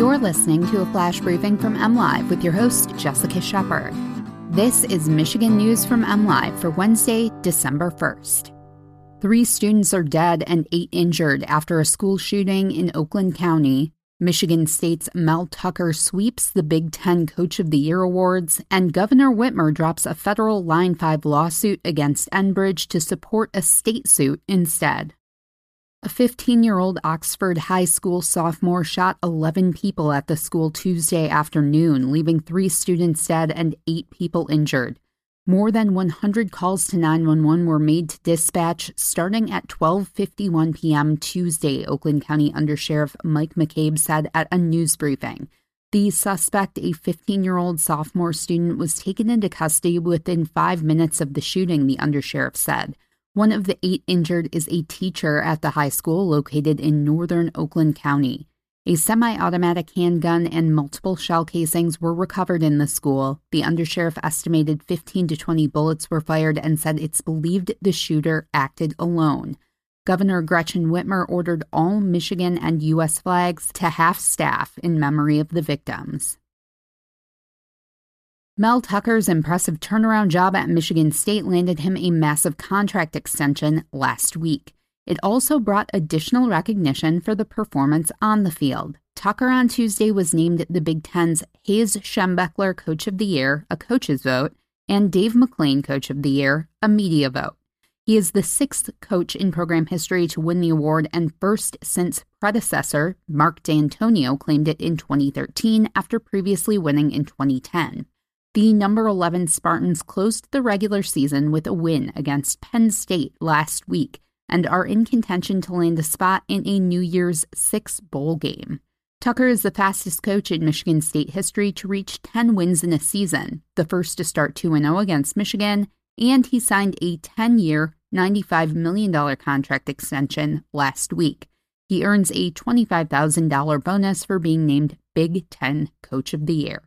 You're listening to a flash briefing from MLive with your host, Jessica Shepard. This is Michigan News from MLive for Wednesday, December 1st. Three students are dead and eight injured after a school shooting in Oakland County. Michigan State's Mel Tucker sweeps the Big Ten Coach of the Year awards, and Governor Whitmer drops a federal Line 5 lawsuit against Enbridge to support a state suit instead. A 15 year old Oxford High School sophomore shot 11 people at the school Tuesday afternoon, leaving three students dead and eight people injured. More than 100 calls to 911 were made to dispatch starting at 12:51 p.m. Tuesday, Oakland County Undersheriff Mike McCabe said at a news briefing. The suspect, a 15-year-old sophomore student, was taken into custody within 5 minutes of the shooting, the undersheriff said. One of the eight injured is a teacher at the high school located in northern Oakland County. A semi automatic handgun and multiple shell casings were recovered in the school. The undersheriff estimated 15 to 20 bullets were fired and said it's believed the shooter acted alone. Governor Gretchen Whitmer ordered all Michigan and U.S. flags to half staff in memory of the victims. Mel Tucker's impressive turnaround job at Michigan State landed him a massive contract extension last week. It also brought additional recognition for the performance on the field. Tucker on Tuesday was named the Big Ten's Hayes Schembechler Coach of the Year, a coach's vote, and Dave McClain Coach of the Year, a media vote. He is the sixth coach in program history to win the award and first since predecessor Mark Dantonio claimed it in 2013 after previously winning in 2010. The number 11 Spartans closed the regular season with a win against Penn State last week and are in contention to land a spot in a New Year's Six bowl game. Tucker is the fastest coach in Michigan State history to reach 10 wins in a season, the first to start 2 0 against Michigan, and he signed a 10 year, $95 million contract extension last week. He earns a $25,000 bonus for being named Big Ten Coach of the Year.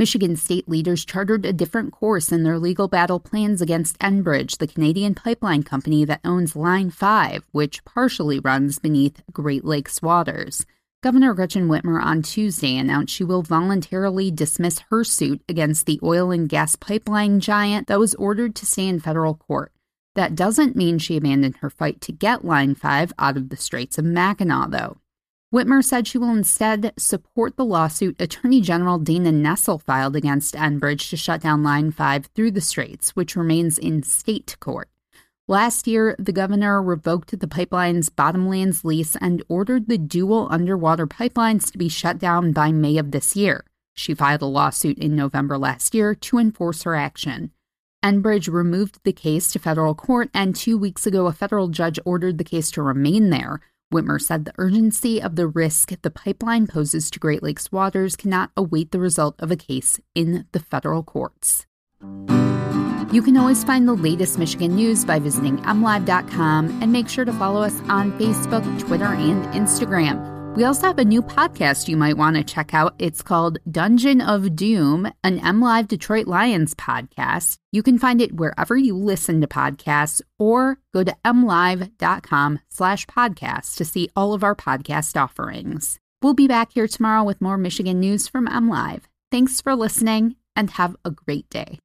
Michigan state leaders chartered a different course in their legal battle plans against Enbridge, the Canadian pipeline company that owns Line 5, which partially runs beneath Great Lakes waters. Governor Gretchen Whitmer on Tuesday announced she will voluntarily dismiss her suit against the oil and gas pipeline giant that was ordered to stay in federal court. That doesn't mean she abandoned her fight to get Line 5 out of the Straits of Mackinac, though. Whitmer said she will instead support the lawsuit Attorney General Dana Nessel filed against Enbridge to shut down Line 5 through the Straits, which remains in state court. Last year, the governor revoked the pipeline's bottomlands lease and ordered the dual underwater pipelines to be shut down by May of this year. She filed a lawsuit in November last year to enforce her action. Enbridge removed the case to federal court, and two weeks ago, a federal judge ordered the case to remain there, Whitmer said the urgency of the risk the pipeline poses to Great Lakes waters cannot await the result of a case in the federal courts. You can always find the latest Michigan news by visiting mlive.com and make sure to follow us on Facebook, Twitter, and Instagram. We also have a new podcast you might want to check out. It's called Dungeon of Doom, an MLive Detroit Lions podcast. You can find it wherever you listen to podcasts or go to mlive.com slash podcast to see all of our podcast offerings. We'll be back here tomorrow with more Michigan news from MLive. Thanks for listening and have a great day.